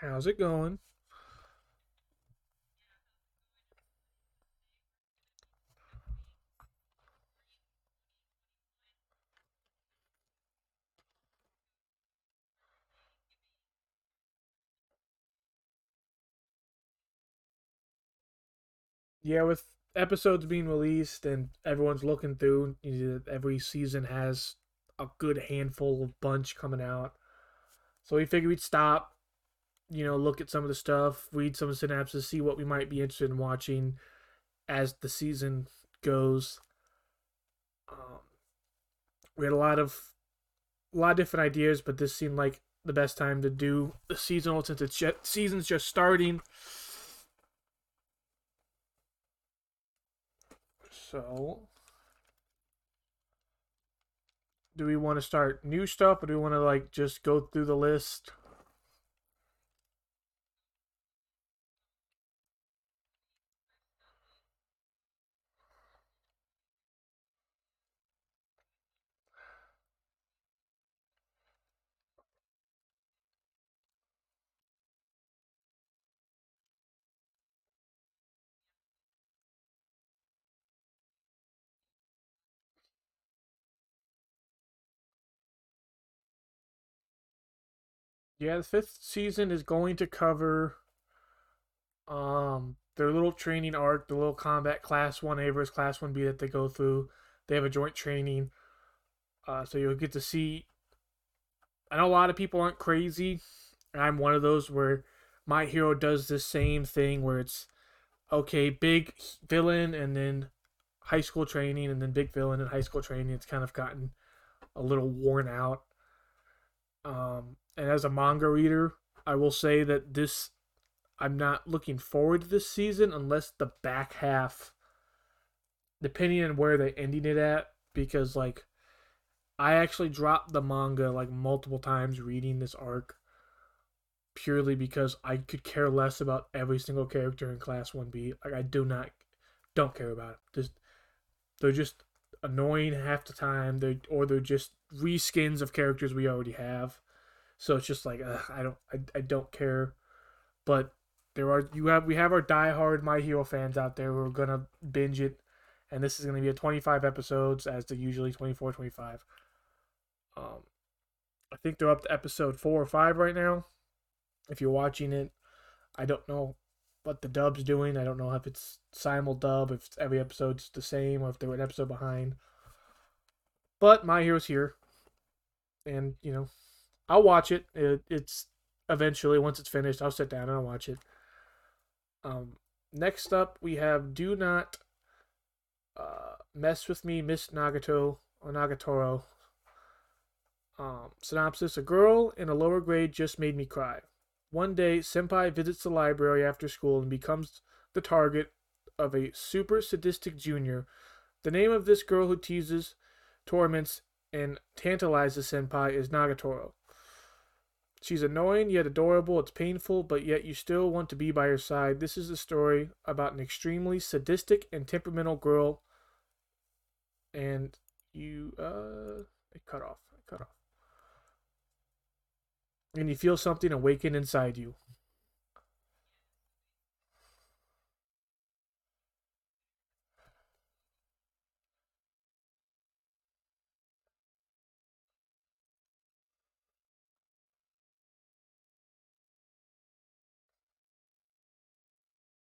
How's it going? Yeah, with episodes being released and everyone's looking through, you know, every season has a good handful of bunch coming out. So we figured we'd stop, you know, look at some of the stuff, read some of the synapses, see what we might be interested in watching as the season goes. Um, we had a lot of a lot of different ideas, but this seemed like the best time to do the seasonal since it's just, season's just starting. So, do we want to start new stuff or do we want to like just go through the list? Yeah, the fifth season is going to cover um their little training arc, the little combat class one A versus class one B that they go through. They have a joint training. Uh, so you'll get to see I know a lot of people aren't crazy. I'm one of those where my hero does the same thing where it's okay, big villain and then high school training and then big villain and high school training. It's kind of gotten a little worn out. Um, and as a manga reader, I will say that this I'm not looking forward to this season unless the back half, depending on where they ending it at, because like I actually dropped the manga like multiple times reading this arc purely because I could care less about every single character in Class 1B. Like I do not don't care about it. Just they're just annoying half the time. They or they're just reskins of characters we already have. So it's just like I don't I, I don't care. But there are you have we have our diehard My Hero fans out there who are gonna binge it, and this is gonna be a 25 episodes as the usually 24 25. Um, I think they're up to episode four or five right now. If you're watching it, I don't know what the dub's doing. I don't know if it's simul dub, if every episode's the same, or if they're an episode behind. But My Hero's here, and you know, I'll watch it. it it's eventually once it's finished, I'll sit down and I'll watch it. Um, next up, we have Do Not uh, Mess with Me, Miss Nagato or Nagatoro. Um, synopsis A girl in a lower grade just made me cry. One day, Senpai visits the library after school and becomes the target of a super sadistic junior. The name of this girl who teases, torments, and tantalizes Senpai is Nagatoro. She's annoying yet adorable. It's painful, but yet you still want to be by her side. This is a story about an extremely sadistic and temperamental girl. And you, uh, it cut off. It cut off. And you feel something awaken inside you.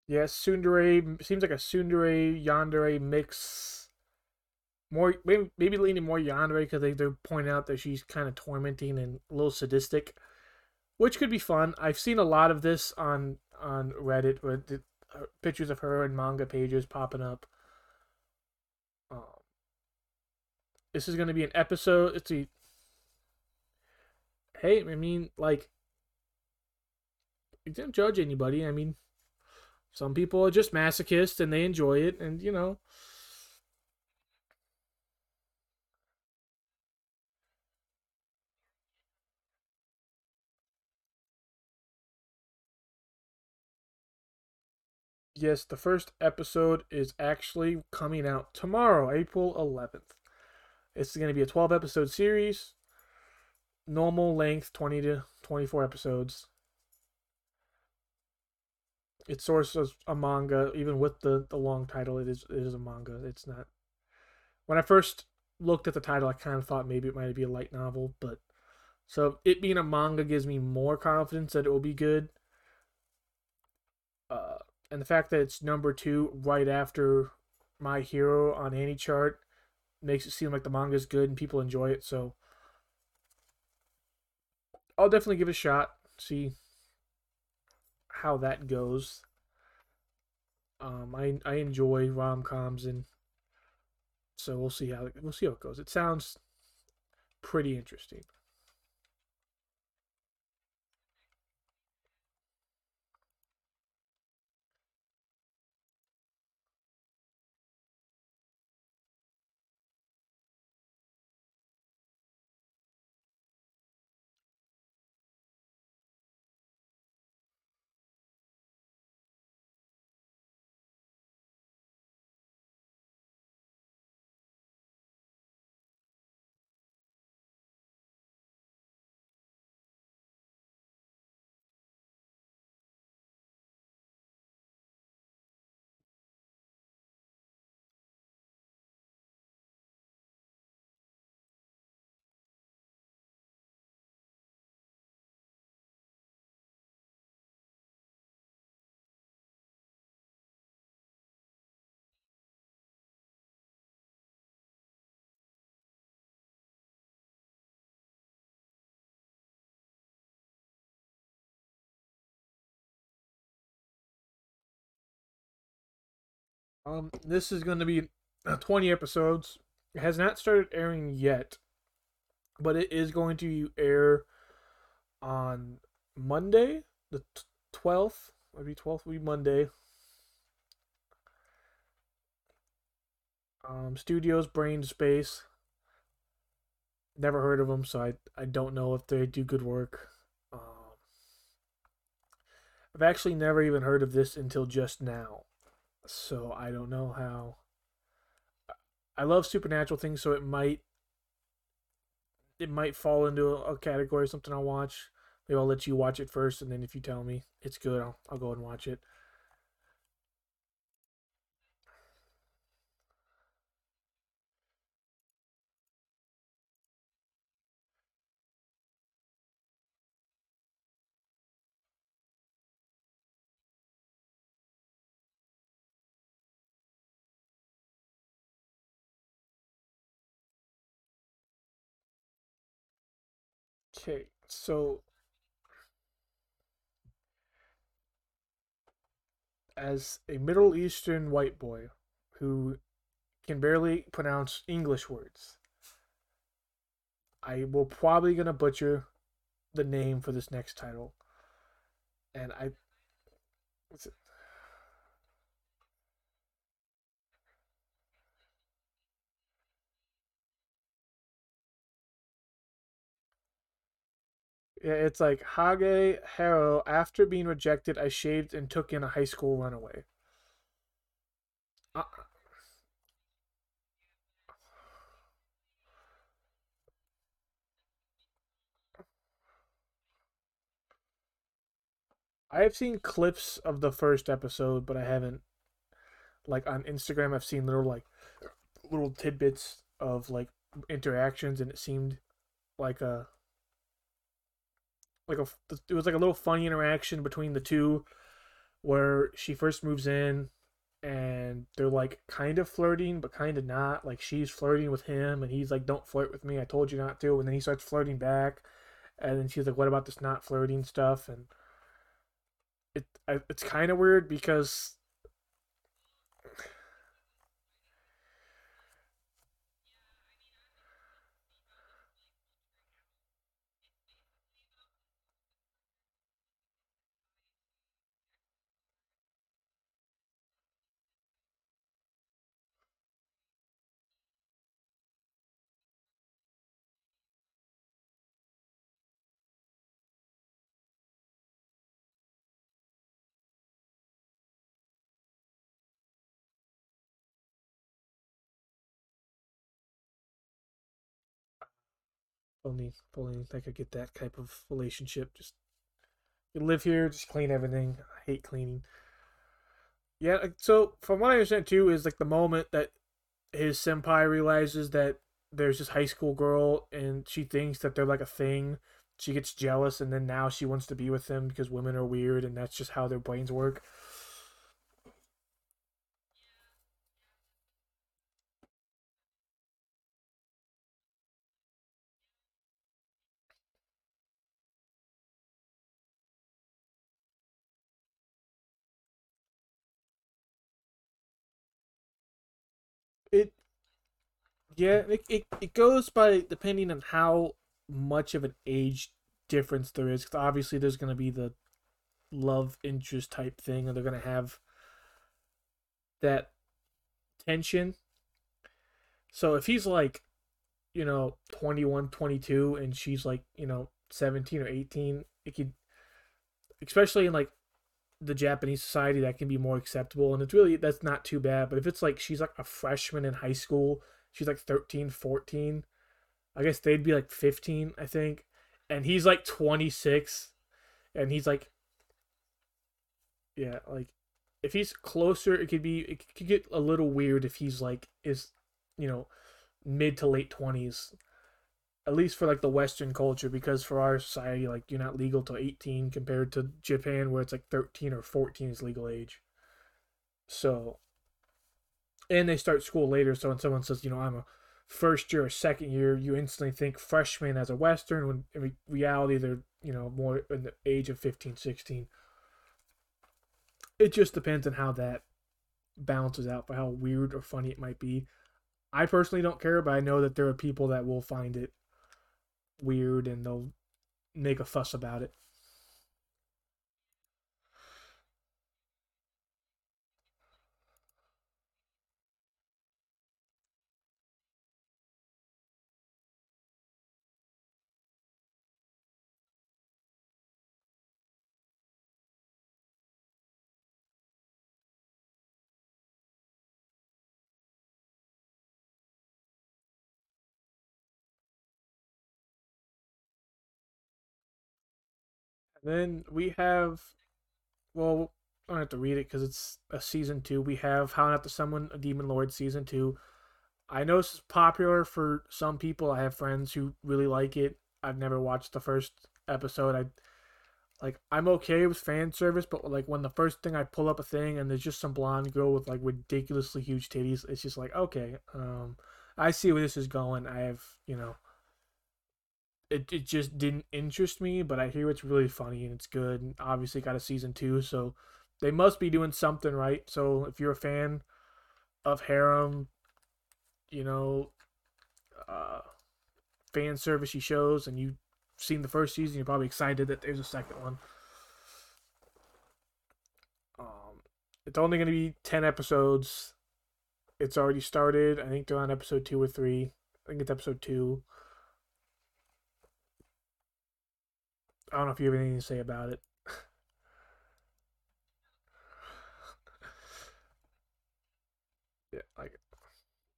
Yes, Tsundere seems like a Tsundere Yandere mix. More maybe, maybe leaning more Yandere because they they're pointing out that she's kind of tormenting and a little sadistic, which could be fun. I've seen a lot of this on on Reddit with the, uh, pictures of her and manga pages popping up. Um, this is going to be an episode. It's a hey, I mean like you didn't judge anybody. I mean some people are just masochists and they enjoy it, and you know. Yes, the first episode is actually coming out tomorrow, April 11th. It's going to be a 12 episode series, normal length, 20 to 24 episodes. It's sourced as a manga, even with the the long title. It is it is a manga. It's not. When I first looked at the title, I kind of thought maybe it might be a light novel, but so it being a manga gives me more confidence that it will be good. Uh, and the fact that it's number two right after My Hero on any chart makes it seem like the manga is good and people enjoy it. So I'll definitely give it a shot. See how that goes. Um, I I enjoy rom coms and so we'll see how we'll see how it goes. It sounds pretty interesting. Um, this is going to be uh, 20 episodes. It has not started airing yet, but it is going to air on Monday, the 12th. Maybe 12th will be Monday. Um, Studios Brain's Base. Never heard of them, so I, I don't know if they do good work. Um, I've actually never even heard of this until just now. So I don't know how. I love supernatural things, so it might it might fall into a, category something I'll watch. Maybe I'll let you watch it first, and then if you tell me it's good, I'll I'll go and watch it. Okay, so as a Middle Eastern white boy who can barely pronounce English words, I will probably gonna butcher the name for this next title, and I. it's like Hage Haro. After being rejected, I shaved and took in a high school runaway. Uh, I have seen clips of the first episode, but I haven't like on Instagram. I've seen little like little tidbits of like interactions, and it seemed like a like a it was like a little funny interaction between the two where she first moves in and they're like kind of flirting but kind of not. Like she's flirting with him and he's like don't flirt with me. I told you not to. And then he starts flirting back and then she's like what about this not flirting stuff? And it it's kind of weird because only only I could get that type of relationship just you live here just clean everything i hate cleaning Yeah, so from what I understand too is like the moment that his senpai realizes that there's this high school girl and she thinks that they're like a thing. She gets jealous and then now she wants to be with him because women are weird and that's just how their brains work. It yeah, it, it, it goes by depending on how much of an age difference there is. Because obviously there's gonna be the love interest type thing, and they're gonna have that tension. So if he's like, you know, 21, 22, and she's like, you know, 17 or 18, it could, especially in like the Japanese society, that can be more acceptable. And it's really, that's not too bad. But if it's like she's like a freshman in high school, she's like 13, 14, I guess they'd be like 15, I think. And he's like 26, and he's like, yeah, like if he's closer, it could be, it could get a little weird if he's like, is, you know, mid to late 20s at least for like the western culture because for our society like you're not legal till 18 compared to japan where it's like 13 or 14 is legal age. So and they start school later so when someone says you know i'm a first year or second year you instantly think freshman as a western when in reality they're you know more in the age of 15 16 it just depends on how that balances out for how weird or funny it might be i personally don't care but i know that there are people that will find it weird and they'll make a fuss about it. Then we have, well, I don't have to read it because it's a season two. We have How Not to Summon a Demon Lord season two. I know is popular for some people. I have friends who really like it. I've never watched the first episode. I like I'm okay with fan service, but like when the first thing I pull up a thing and there's just some blonde girl with like ridiculously huge titties, it's just like okay, um, I see where this is going. I have you know it, it just didn't interest me, but I hear it's really funny and it's good. And obviously got a season two, so they must be doing something right. So if you're a fan of Harem, you know, uh, fan servicey shows, and you've seen the first season, you're probably excited that there's a second one. Um, it's only going to be ten episodes. It's already started. I think they're on episode two or three. I think it's episode two. I don't know if you have anything to say about it. yeah, like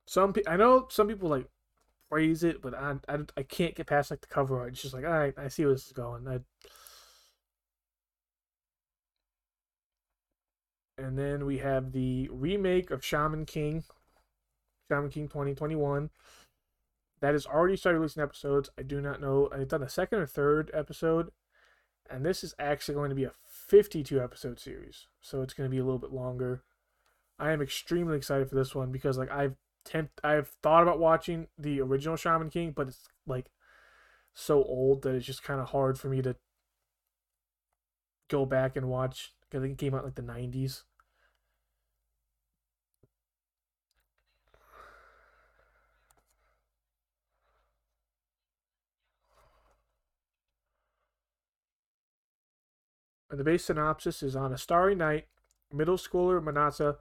some people, I know some people like praise it, but I, I, I can't get past like the cover art. It's just like, all right, I see where this is going. I, and then we have the remake of Shaman King, Shaman King 2021. That has already started releasing episodes. I do not know. It's on the second or third episode, and this is actually going to be a 52 episode series, so it's going to be a little bit longer. I am extremely excited for this one because like I've tempt I've thought about watching the original Shaman King, but it's like so old that it's just kind of hard for me to go back and watch. Think it came out like the 90s. And the base synopsis is on a starry night, middle schooler Manata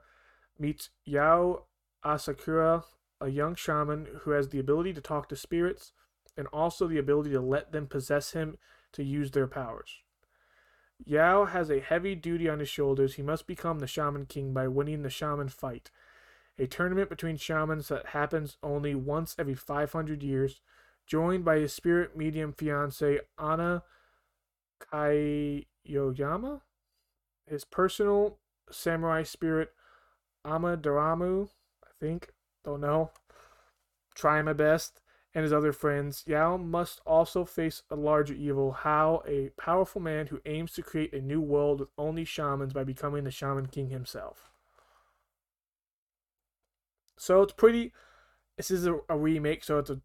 meets Yao Asakura, a young shaman who has the ability to talk to spirits and also the ability to let them possess him to use their powers. Yao has a heavy duty on his shoulders. He must become the Shaman King by winning the Shaman Fight, a tournament between shamans that happens only once every 500 years, joined by his spirit medium fiancee Anna Kaioyama, his personal samurai spirit Amadaramu, I think, don't know, trying my best, and his other friends, Yao must also face a larger evil, Hao, a powerful man who aims to create a new world with only shamans by becoming the Shaman King himself. So it's pretty. This is a, a remake, so it's a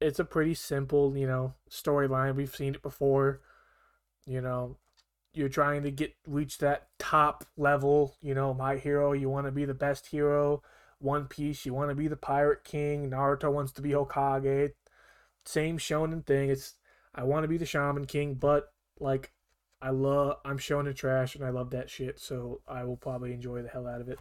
it's a pretty simple, you know, storyline. We've seen it before. You know, you're trying to get reach that top level, you know, my hero, you want to be the best hero. One Piece, you want to be the pirate king. Naruto wants to be Hokage. Same shonen thing. It's I want to be the shaman king, but like I love I'm shonen trash and I love that shit, so I will probably enjoy the hell out of it.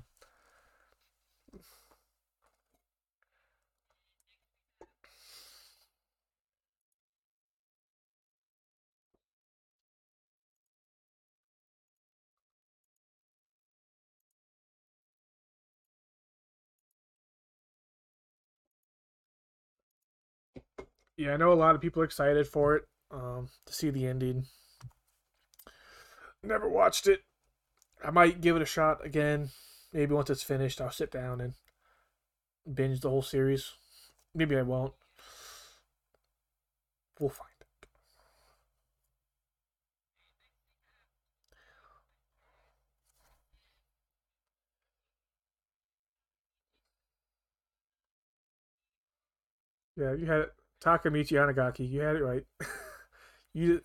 Yeah, I know a lot of people are excited for it. Um, to see the ending. Never watched it. I might give it a shot again. Maybe once it's finished, I'll sit down and binge the whole series. Maybe I won't. We'll find. Yeah, you had it. Takamichi Anagaki. You had it right. you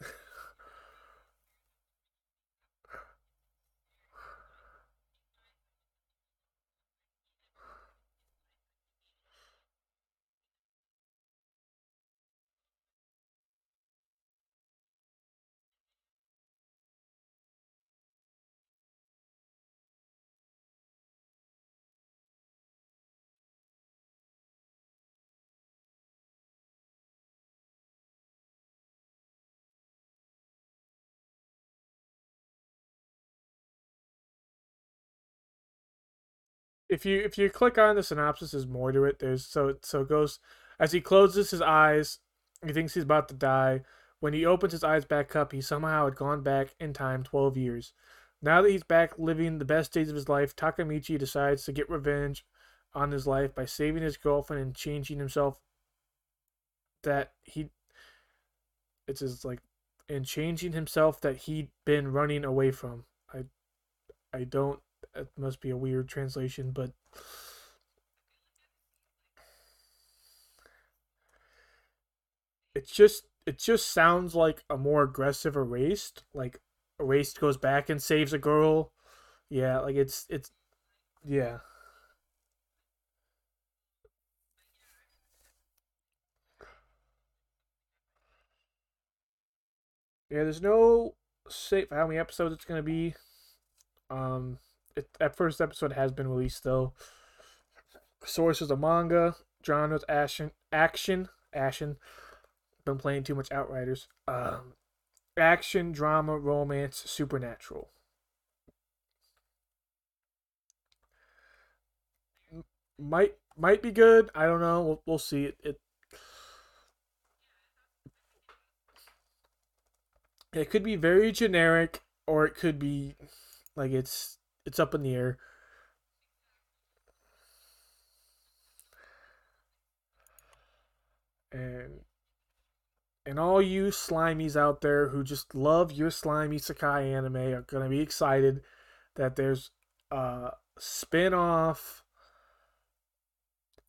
if you if you click on the synopsis, there's more to it. There's so so it goes as he closes his eyes, he thinks he's about to die. When he opens his eyes back up, he somehow had gone back in time twelve years. Now that he's back living the best days of his life, Takamichi decides to get revenge on his life by saving his girlfriend and changing himself that he it's just like and changing himself that he'd been running away from. I I don't it must be a weird translation, but it's just it just sounds like a more aggressive erased. Like erased goes back and saves a girl. Yeah, like it's it's yeah. Yeah, there's no say for how many episodes it's gonna be. Um it, that first episode has been released though. Source is a manga. Genres action, action, action. Been playing too much Outriders. Um, action, drama, romance, supernatural. Might might be good. I don't know. We'll, we'll see. It, it it could be very generic, or it could be like it's it's up in the air. And and all you slimies out there who just love your slime isekai anime are gonna be excited that there's a spin-off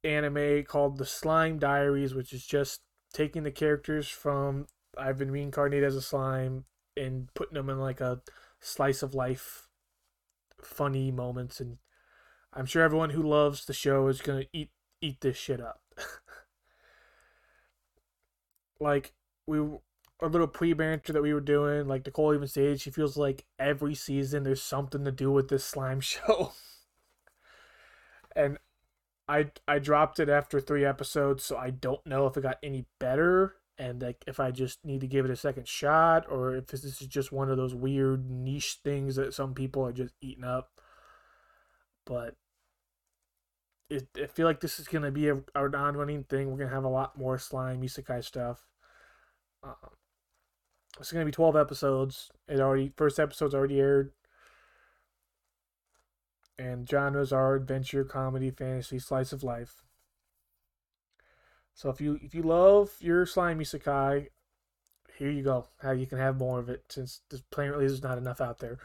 anime called The Slime Diaries, which is just taking the characters from I've been reincarnated as a slime and putting them in like a slice of life funny moments and I'm sure everyone who loves the show is gonna eat eat this shit up. like we a little pre banter that we were doing, like Nicole even said she feels like every season there's something to do with this slime show. and I I dropped it after three episodes, so I don't know if it got any better and like if I just need to give it a second shot or if this is just one of those weird niche things that some people are just eating up. But it, I feel like this is gonna be a, non-running thing. We're gonna have a lot more slime isekai stuff. Um, it's gonna be twelve episodes. It already first episode's already aired. and genres are adventure, comedy, fantasy, slice of life. So if you if you love your slime isekai, here you go. How you can have more of it since apparently is not enough out there.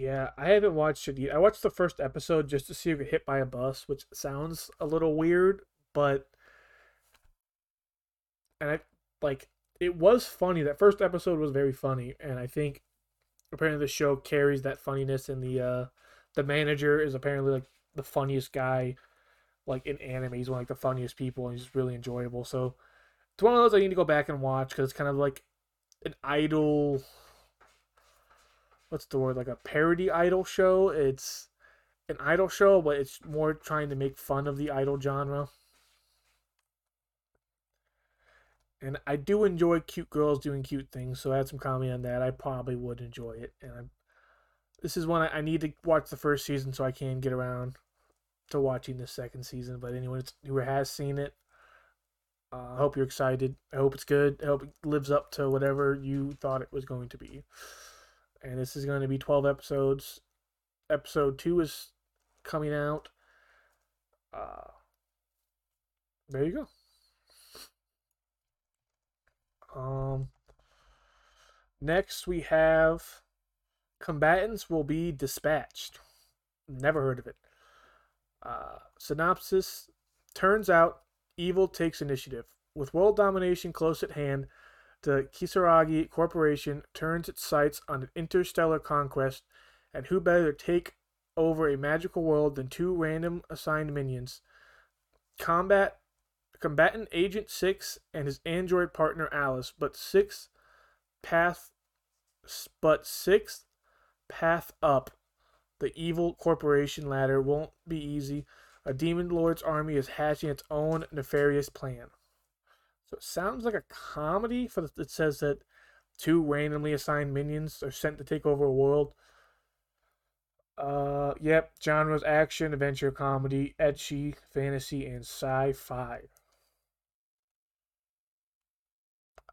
Yeah, I haven't watched it yet. I watched the first episode just to see if it hit by a bus, which sounds a little weird, but and I like it was funny. That first episode was very funny, and I think apparently the show carries that funniness. And the uh, the manager is apparently like the funniest guy, like in anime. He's one of like, the funniest people, and he's really enjoyable. So it's one of those I need to go back and watch because it's kind of like an idol. What's the word? Like a parody idol show. It's an idol show, but it's more trying to make fun of the idol genre. and I do enjoy cute girls doing cute things. So I had some comedy on that. I probably would enjoy it, and I'm, this is one I, I, need to watch the first season so I can get around to watching the second season. But anyone who has seen it, uh, I hope you're excited. I hope it's good. I hope it lives up to whatever you thought it was going to be. And this is going to be 12 episodes. Episode 2 is coming out. Uh, there you go. Um, next, we have combatants will be dispatched. Never heard of it. Uh, synopsis Turns out evil takes initiative. With world domination close at hand, the Kisaragi Corporation turns its sights on an interstellar conquest, and who better to take over a magical world than two random assigned minions? Combat combatant Agent 6 and his android partner Alice, but 6 path but 6th path up the evil corporation ladder won't be easy. A demon lord's army is hatching its own nefarious plan. So it sounds like a comedy for the, it says that two randomly assigned minions are sent to take over a world. Uh, yep, genres action, adventure, comedy, ecchi, fantasy, and sci-fi.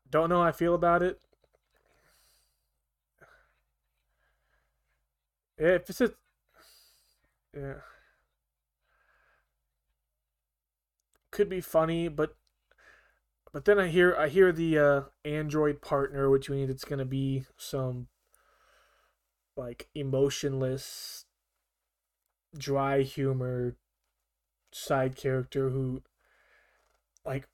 Don't know how I feel about it. If it's a, yeah, could be funny, but but then I hear I hear the uh, Android partner, which means it's gonna be some like emotionless, dry humor side character who like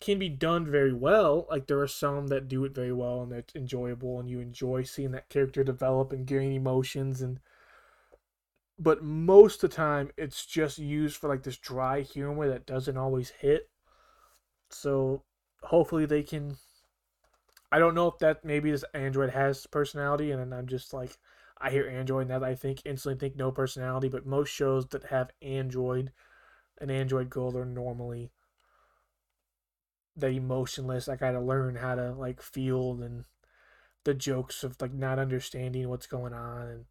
can be done very well. Like there are some that do it very well and that's enjoyable and you enjoy seeing that character develop and gain emotions and but most of the time it's just used for like this dry humor that doesn't always hit. So hopefully they can I don't know if that maybe this Android has personality and I'm just like I hear Android and that I think instantly think no personality, but most shows that have Android an Android girl are normally the emotionless. I gotta learn how to like feel and the jokes of like not understanding what's going on and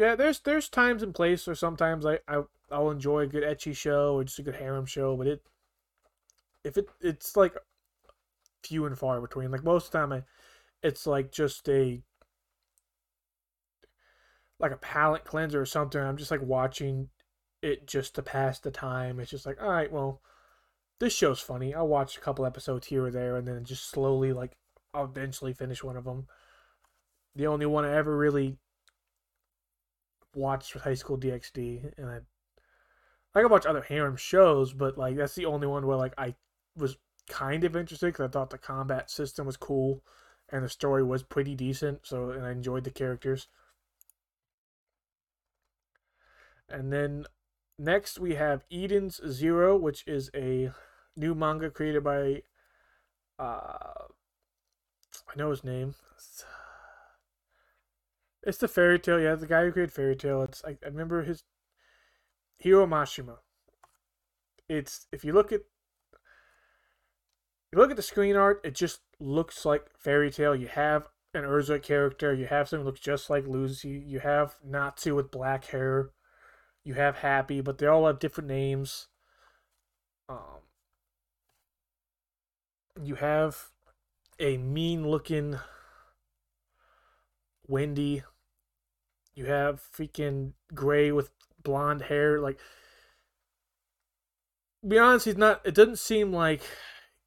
yeah, there's there's times and place or sometimes I, I I'll enjoy a good ecchi show or just a good harem show, but it if it it's like few and far between. Like most of the time, I, it's like just a like a palate cleanser or something. I'm just like watching it just to pass the time. It's just like, all right, well, this show's funny. I'll watch a couple episodes here or there, and then just slowly like I'll eventually finish one of them. The only one I ever really watched was High School DxD, and I I can watch other harem shows, but like that's the only one where like I was kind of interested because I thought the combat system was cool and the story was pretty decent. So, and I enjoyed the characters. And then next we have Eden's Zero, which is a new manga created by uh, I know his name. It's the Fairy Tail, yeah, the guy who created Fairy Tail. It's I, I remember his Hiro Mashima. It's if you look at you look at the screen art, it just looks like Fairy Tail. You have an Erza character, you have someone who looks just like Lucy, you have Natsu with black hair, you have Happy, but they all have different names. Um, you have a mean looking Wendy. You have freaking Gray with blonde hair. Like, be honest, he's not. It doesn't seem like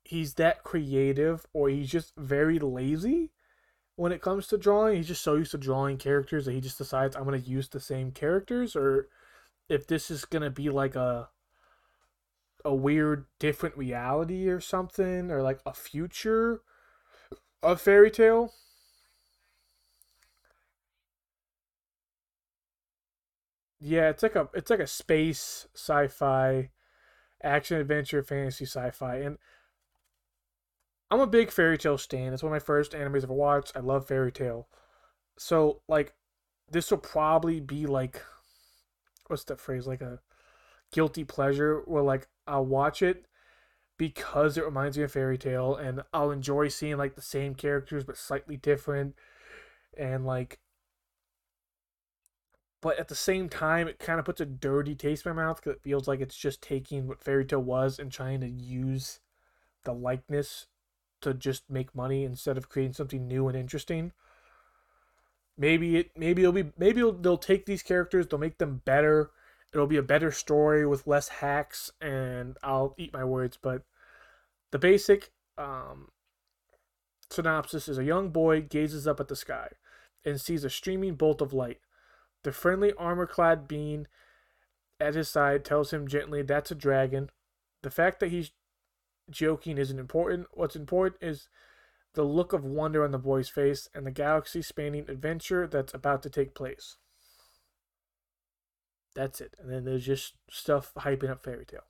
he's that creative, or he's just very lazy when it comes to drawing. He's just so used to drawing characters that he just decides I'm gonna use the same characters, or if this is gonna be like a a weird different reality or something, or like a future of Fairy Tail. Yeah, it's like a it's like a space sci-fi action adventure fantasy sci-fi and I'm a big Fairy Tail stan. It's one of my first animes I've ever watched. I love Fairy Tail. So like this will probably be like what's that phrase like a guilty pleasure where like I'll watch it because it reminds me of Fairy Tail and I'll enjoy seeing like the same characters but slightly different and like but at the same time it kind of puts a dirty taste in my mouth because it feels like it's just taking what Fairy Tail was and trying to use the likeness to just make money instead of creating something new and interesting. Maybe it maybe it'll be maybe it'll, they'll take these characters they'll make them better it'll be a better story with less hacks and i'll eat my words but the basic um, synopsis is a young boy gazes up at the sky and sees a streaming bolt of light the friendly armor clad being at his side tells him gently that's a dragon. The fact that he's joking isn't important. What's important is the look of wonder on the boy's face and the galaxy spanning adventure that's about to take place. That's it. And then there's just stuff hyping up Fairy Tail.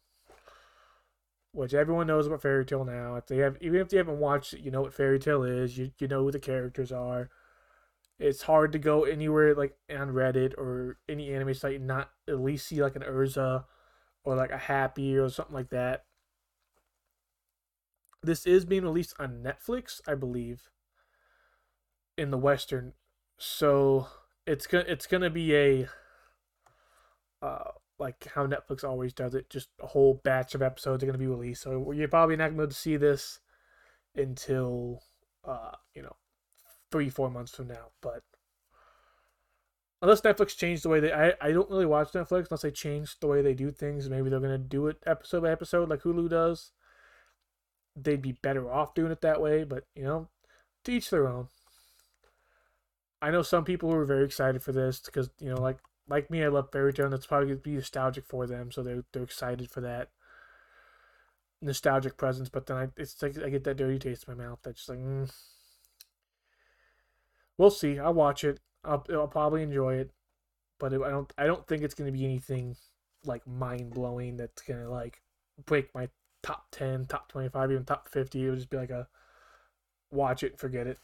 Which everyone knows about Fairy Tail now. If they have even if they haven't watched it, you know what Fairy Tail is, you you know who the characters are it's hard to go anywhere like on Reddit or any anime site and not at least see like an Erza or like a Happy or something like that. This is being released on Netflix, I believe, in the Western. So it's gonna it's gonna be a uh like how Netflix always does it, just a whole batch of episodes are gonna be released. So you're probably not gonna see this until uh you know three, four months from now. But unless Netflix changed the way they, I, I don't really watch Netflix unless they change the way they do things. Maybe they're gonna do it episode by episode like Hulu does. They'd be better off doing it that way, but you know, to each their own. I know some people who are very excited for this because you know, like like me, I love Fairy Tail. it's probably gonna be nostalgic for them, so they're they're excited for that nostalgic presence. But then I, it's like I get that dirty taste in my mouth. That's just like. Mm we'll see. I'll watch it. I'll, I'll probably enjoy it, but it, I don't. I don't think it's going to be anything like mind blowing that's going to like break my top ten, top twenty five, even top fifty. It'll just be like a watch it, forget it.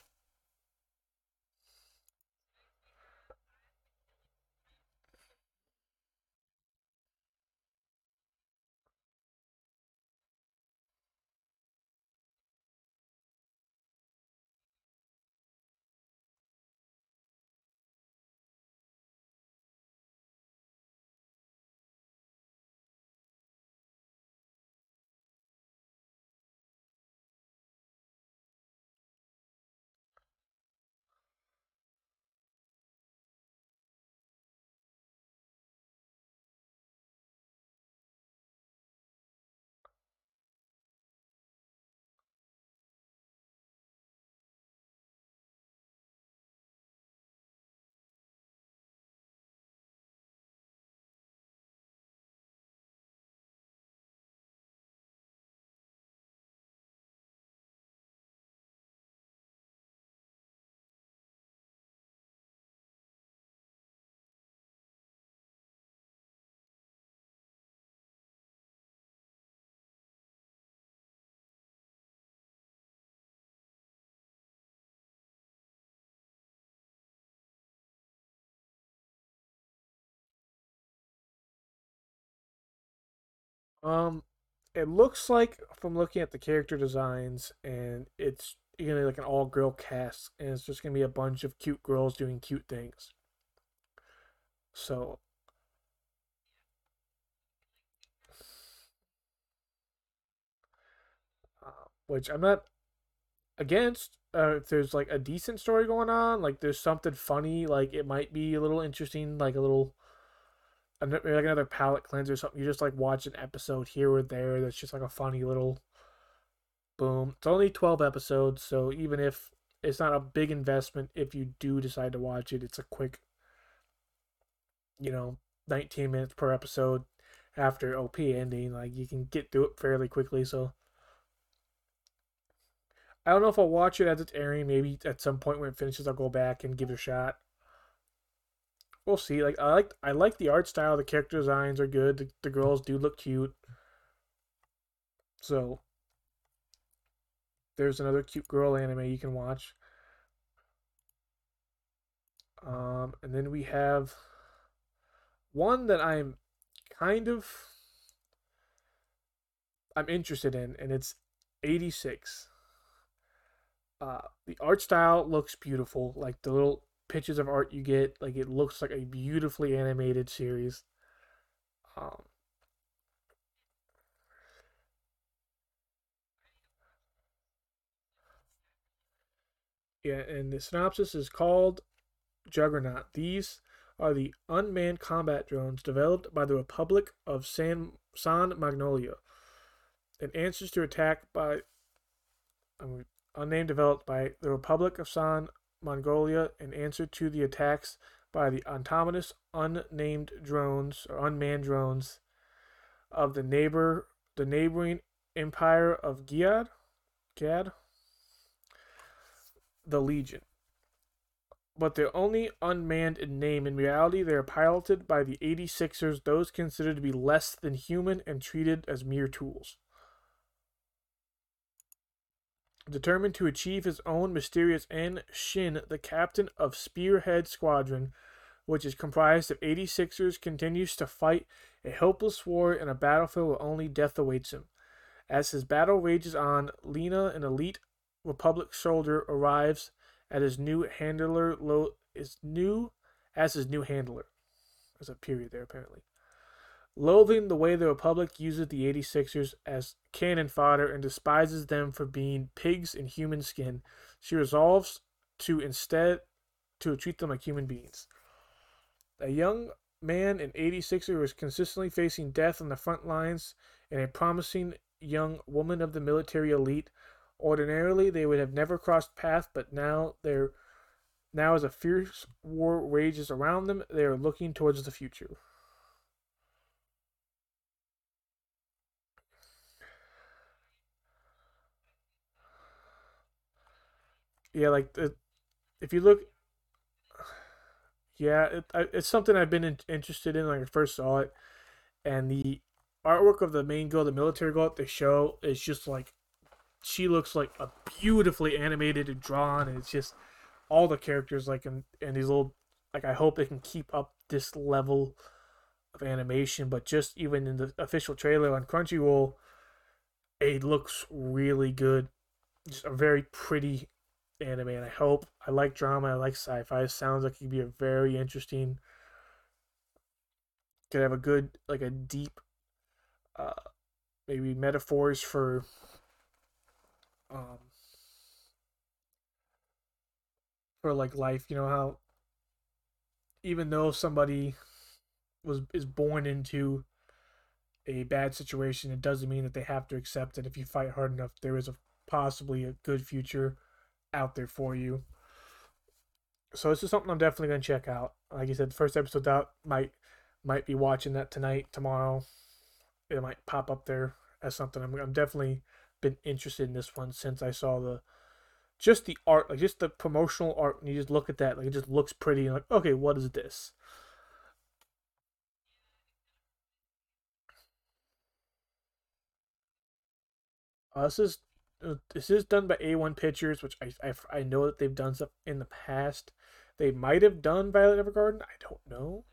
Um, it looks like from looking at the character designs, and it's gonna be like an all girl cast, and it's just gonna be a bunch of cute girls doing cute things. So, uh, which I'm not against. Uh, if there's like a decent story going on, like there's something funny, like it might be a little interesting, like a little like another palate cleanser or something. You just like watch an episode here or there that's just like a funny little boom. It's only 12 episodes, so even if it's not a big investment, if you do decide to watch it, it's a quick, you know, 19 minutes per episode after OP ending. Like you can get through it fairly quickly. So I don't know if I'll watch it as it's airing. Maybe at some point when it finishes, I'll go back and give it a shot we'll see. Like I like I like the art style. The character designs are good. The, the girls do look cute. So there's another cute girl anime you can watch. Um, and then we have one that I'm kind of I'm interested in, and it's 86. Uh, the art style looks beautiful. Like the little pictures of art you get. Like it looks like a beautifully animated series. Um, yeah, and the synopsis is called Juggernaut. These are the unmanned combat drones developed by the Republic of San, San Magnolia and answers to attack by unnamed developed by the Republic of San Mongolia in answer to the attacks by the autonomous unnamed drones or unmanned drones of the neighbor the neighboring empire of Giad, Gad, the Legion. But they're only unmanned in name. In reality, they are piloted by the 86ers, those considered to be less than human and treated as mere tools. Determined to achieve his own mysterious end, Shin, the captain of Spearhead Squadron, which is comprised of 86ers, continues to fight a hopeless war in a battlefield where only death awaits him. As his battle rages on, Lena, an elite Republic soldier, arrives at his new handler lo- is new as his new handler. There's a period there apparently. Loathing the way the Republic uses the 86ers as cannon fodder and despises them for being pigs in human skin, she resolves to instead to treat them like human beings. A young man in 86er who is consistently facing death on the front lines and a promising young woman of the military elite. Ordinarily, they would have never crossed paths, but now they're now as a fierce war rages around them, they are looking towards the future. Yeah, like the, if you look, yeah, it, it's something I've been in, interested in. Like I first saw it, and the artwork of the main girl, the military girl at the show, is just like she looks like a beautifully animated and drawn, and it's just all the characters like and and these little like I hope they can keep up this level of animation. But just even in the official trailer on Crunchyroll, it looks really good. Just a very pretty anime, and I hope I like drama. I like sci-fi. It sounds like it could be a very interesting. Could have a good, like a deep, uh, maybe metaphors for, um, for like life. You know how, even though somebody was is born into a bad situation, it doesn't mean that they have to accept it. If you fight hard enough, there is a possibly a good future out there for you. So this is something I'm definitely gonna check out. Like I said, the first episode out. Might might be watching that tonight, tomorrow. It might pop up there as something. I'm, I'm definitely been interested in this one since I saw the just the art, like just the promotional art. And you just look at that, like it just looks pretty. And like, okay, what is this? Uh, this is Uh, this is done by A1 Pictures, which I, I, I know that they've done stuff in the past. They might have done Violet Evergarden. I don't know.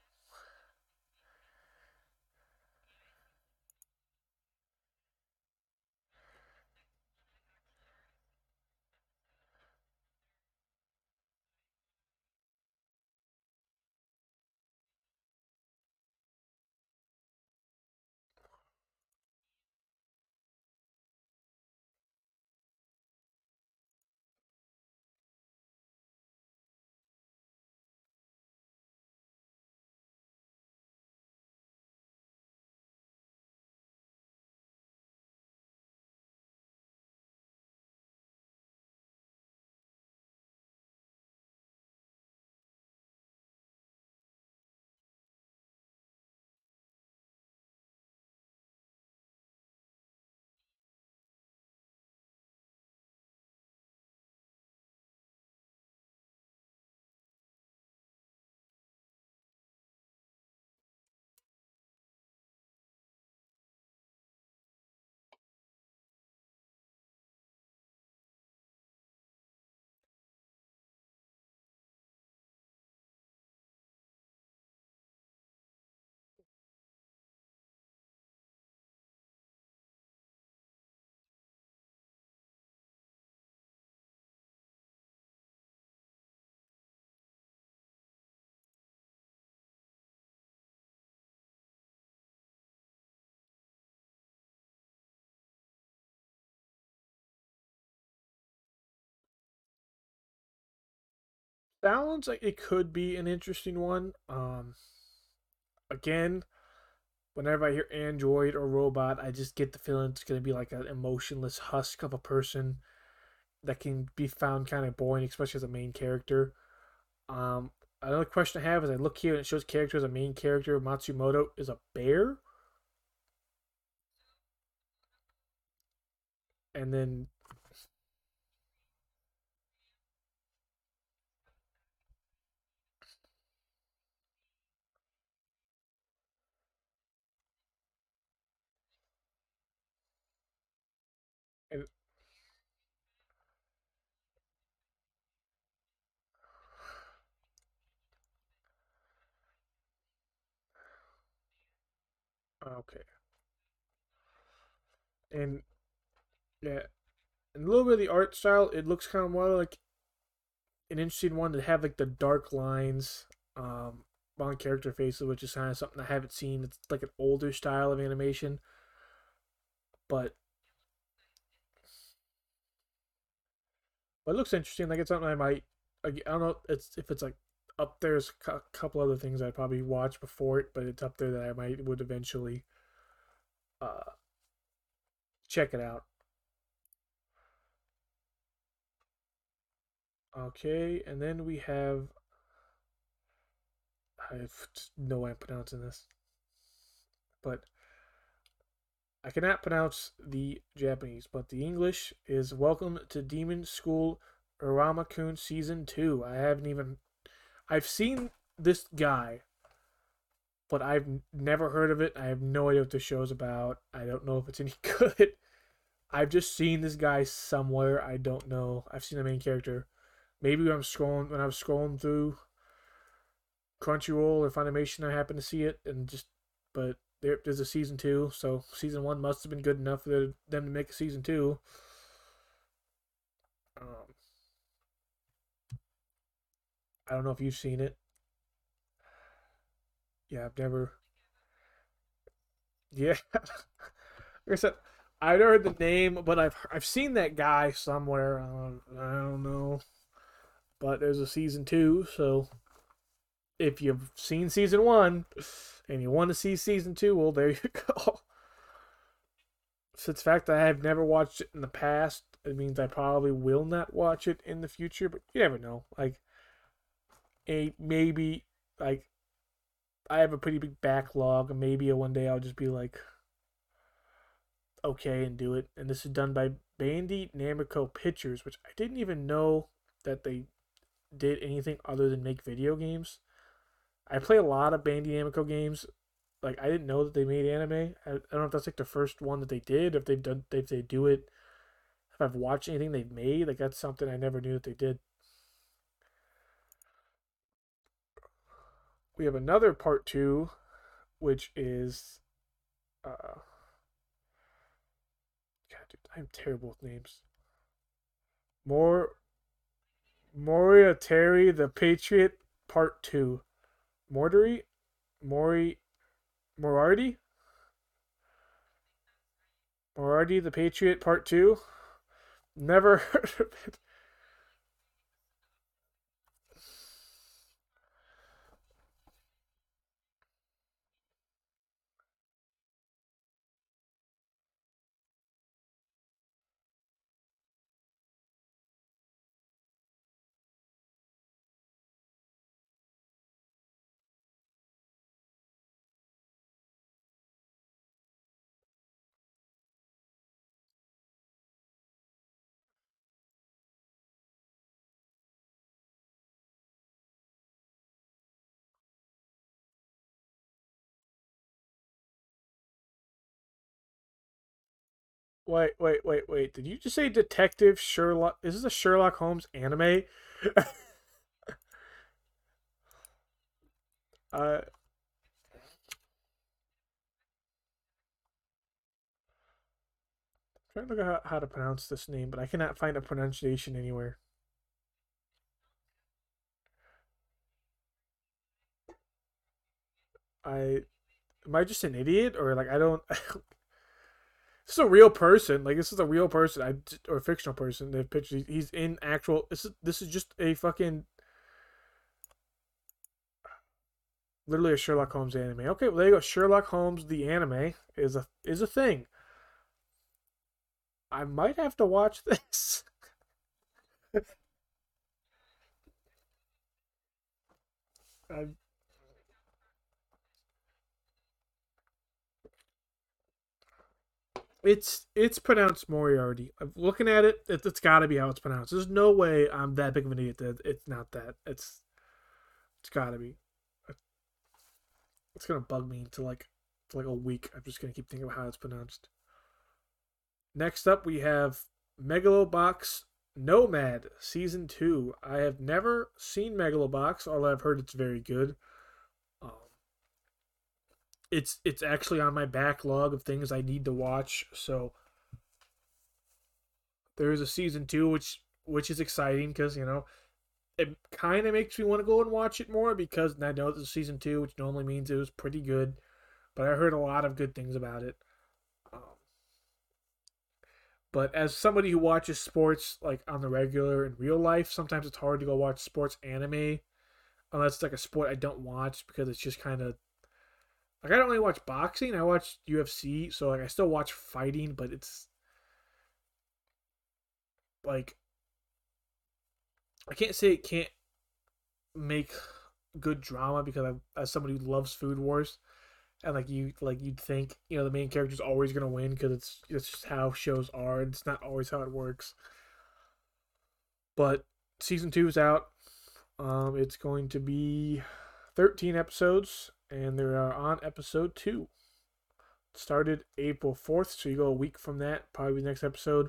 Like it could be an interesting one. Um, again, whenever I hear android or robot, I just get the feeling it's going to be like an emotionless husk of a person that can be found kind of boring, especially as a main character. Um, another question I have is I look here and it shows character as a main character. Matsumoto is a bear. And then okay. And yeah, and a little bit of the art style, it looks kind of more like an interesting one to have like the dark lines um, on character faces, which is kind of something I haven't seen. It's like an older style of animation, but but it looks interesting. Like it's something I might. I don't know. It's if it's like up there's a couple other things I'd probably watch before it, but it's up there that I might would eventually uh, check it out. Okay, and then we have. I have no way I'm pronouncing this. But I cannot pronounce the Japanese, but the English is Welcome to Demon School Iruma-kun Season 2. I haven't even. I've seen this guy, but I've never heard of it. I have no idea what the show's about. I don't know if it's any good. I've just seen this guy somewhere. I don't know. I've seen the main character maybe when I'm scrolling when I was scrolling through Crunchyroll or Funimation, I happen to see it and just. But there, there's a season two, so season one must have been good enough for them to make a season two. Um, I don't know if you've seen it. Yeah, I've never. Yeah, like I said, I've heard the name, but I've I've seen that guy somewhere. I don't, I don't know. But there's a season two, so if you've seen season one and you want to see season two, well, there you go. Since the fact that I have never watched it in the past, it means I probably will not watch it in the future, but you never know. Like, a maybe, like, I have a pretty big backlog. Maybe one day I'll just be like, okay, and do it. And this is done by Bandai Namco Pictures, which I didn't even know that they did anything other than make video games. I play a lot of Bandai Namco games. Like I didn't know that they made anime. I, I don't know if that's like the first one that they did. If they've done, if they do it, if I've watched anything they've made, like that's something I never knew that they did. We have another part two, which is, uh, God, dude, I'm terrible with names. More Moriarty the Patriot Part 2. Mordery? Mori Morardi? Moriarty the Patriot Part 2? Never heard of it. Wait, wait, wait, wait. Did you just say Detective Sherlock? Is this a Sherlock Holmes anime? uh, I'm trying to look at how to pronounce this name, but I cannot find a pronunciation anywhere. I am I just an idiot or like I don't this is a real person. Like this is a real person, I, or fictional person. They've pictured. He's in actual. This is this is just a fucking literally a Sherlock Holmes anime. Okay, well there you go. Sherlock Holmes the anime is a is a thing. I might have to watch this. I'm it's it's pronounced Moriarty. I'm looking at it, it it's got to be how it's pronounced. There's no way I'm that big of an idiot that it's not that. It's it's got to be. It's gonna bug me to like for like a week. I'm just gonna keep thinking about how it's pronounced. Next up, we have Megalobox Nomad Season 2. I have never seen Megalobox, although I've heard it's very good. Um, it's it's actually on my backlog of things I need to watch, so there is a season 2 which which is exciting because, you know, it kind of makes me want to go and watch it more because I know it's a season 2, which normally means it was pretty good, but I heard a lot of good things about it. But as somebody who watches sports like on the regular in real life, sometimes it's hard to go watch sports anime unless it's like a sport I don't watch because it's just kind of like I don't really watch boxing. I watch UFC, so like I still watch fighting, but it's like I can't say it can't make good drama because I, as somebody who loves Food Wars, and like you like you'd think you know the main character's always gonna win because it's it's just how shows are. It's not always how it works. But season two is out. Um, it's going to be thirteen episodes, and they are on episode two. Started April fourth, so you go a week from that. Probably the next episode.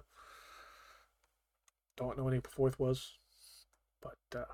Don't know when April fourth was, but. Uh,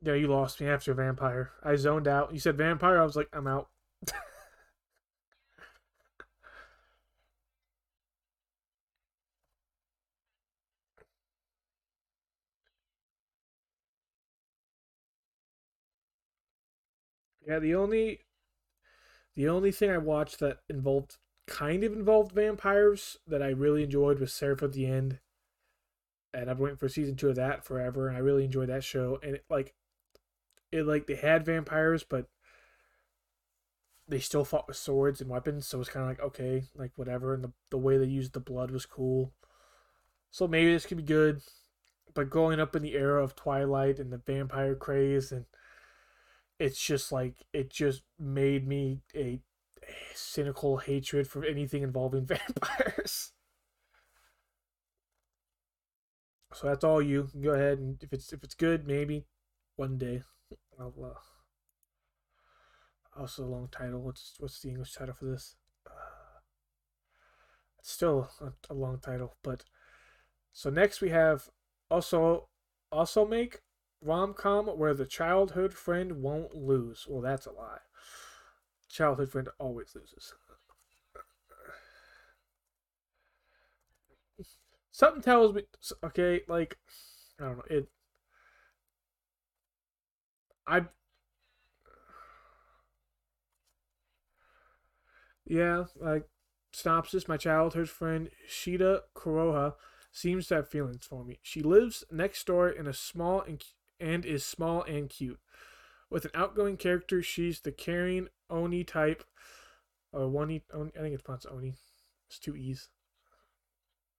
Yeah, you lost me after vampire. I zoned out. You said vampire. I was like, I'm out. yeah, the only the only thing I watched that involved kind of involved vampires that I really enjoyed was Seraph at the End. And I've been waiting for season two of that forever, and I really enjoyed that show. And it, like it like they had vampires, but they still fought with swords and weapons, so it's kind of like okay, like whatever. And the the way they used the blood was cool, so maybe this could be good. But growing up in the era of Twilight and the vampire craze, and it's just like it just made me a, a cynical hatred for anything involving vampires. So that's all you. Go ahead and if it's if it's good, maybe one day. I'll, uh, also a long title. What's what's the English title for this? Uh, it's still a, a, long title, but so next we have also also make rom com where the childhood friend won't lose. Well, that's a lie. Childhood friend always loses. Something tells me. Okay, like I don't know it. I yeah, like synopsis. My childhood friend Shida Kuroha seems to have feelings for me. She lives next door in a small and, and is small and cute. With an outgoing character, she's the caring Oni type. Uh, or one, I think it's pronounced Oni. It's two E's.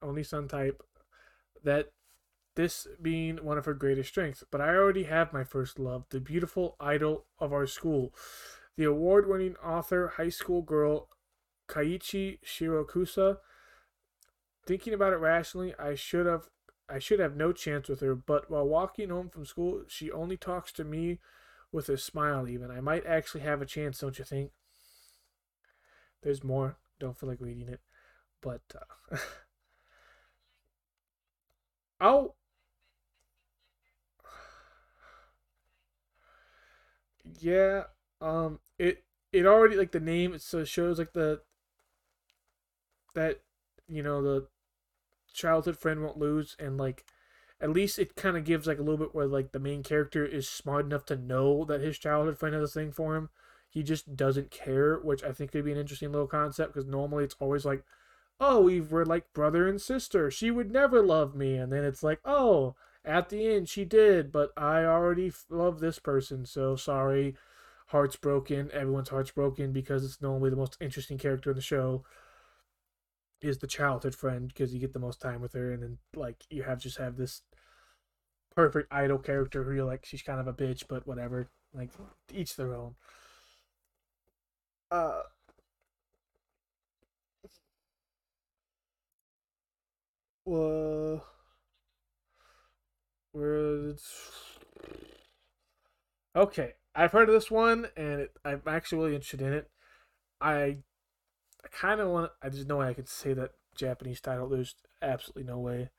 Oni Sun type. that this being one of her greatest strengths. But I already have my first love, the beautiful idol of our school, the award winning author, high school girl, Kaiichi Shirakusa. Thinking about it rationally, I should have I should have no chance with her, but while walking home from school, she only talks to me with a smile even. I might actually have a chance, don't you think? There's more. Don't feel like reading it. But uh, I'll Yeah, um it it already like the name it so shows like the that you know the childhood friend won't lose and like at least it kind of gives like a little bit where like the main character is smart enough to know that his childhood friend has a thing for him. He just doesn't care which i think could be an interesting little concept because normally it's always like oh we were like brother and sister. She would never love me. And then it's like oh at the end she did but i already love this person so sorry hearts broken everyone's hearts broken because it's normally the most interesting character in the show is the childhood friend because you get the most time with her, and then like you have just have this perfect idol character who you're like she's kind of a bitch, but whatever. Like each their own. Uh. Well, okay, I've heard of this one, and it, I'm actually really interested in it. I I kind of want. I just know I could say that Japanese title. There's absolutely no way.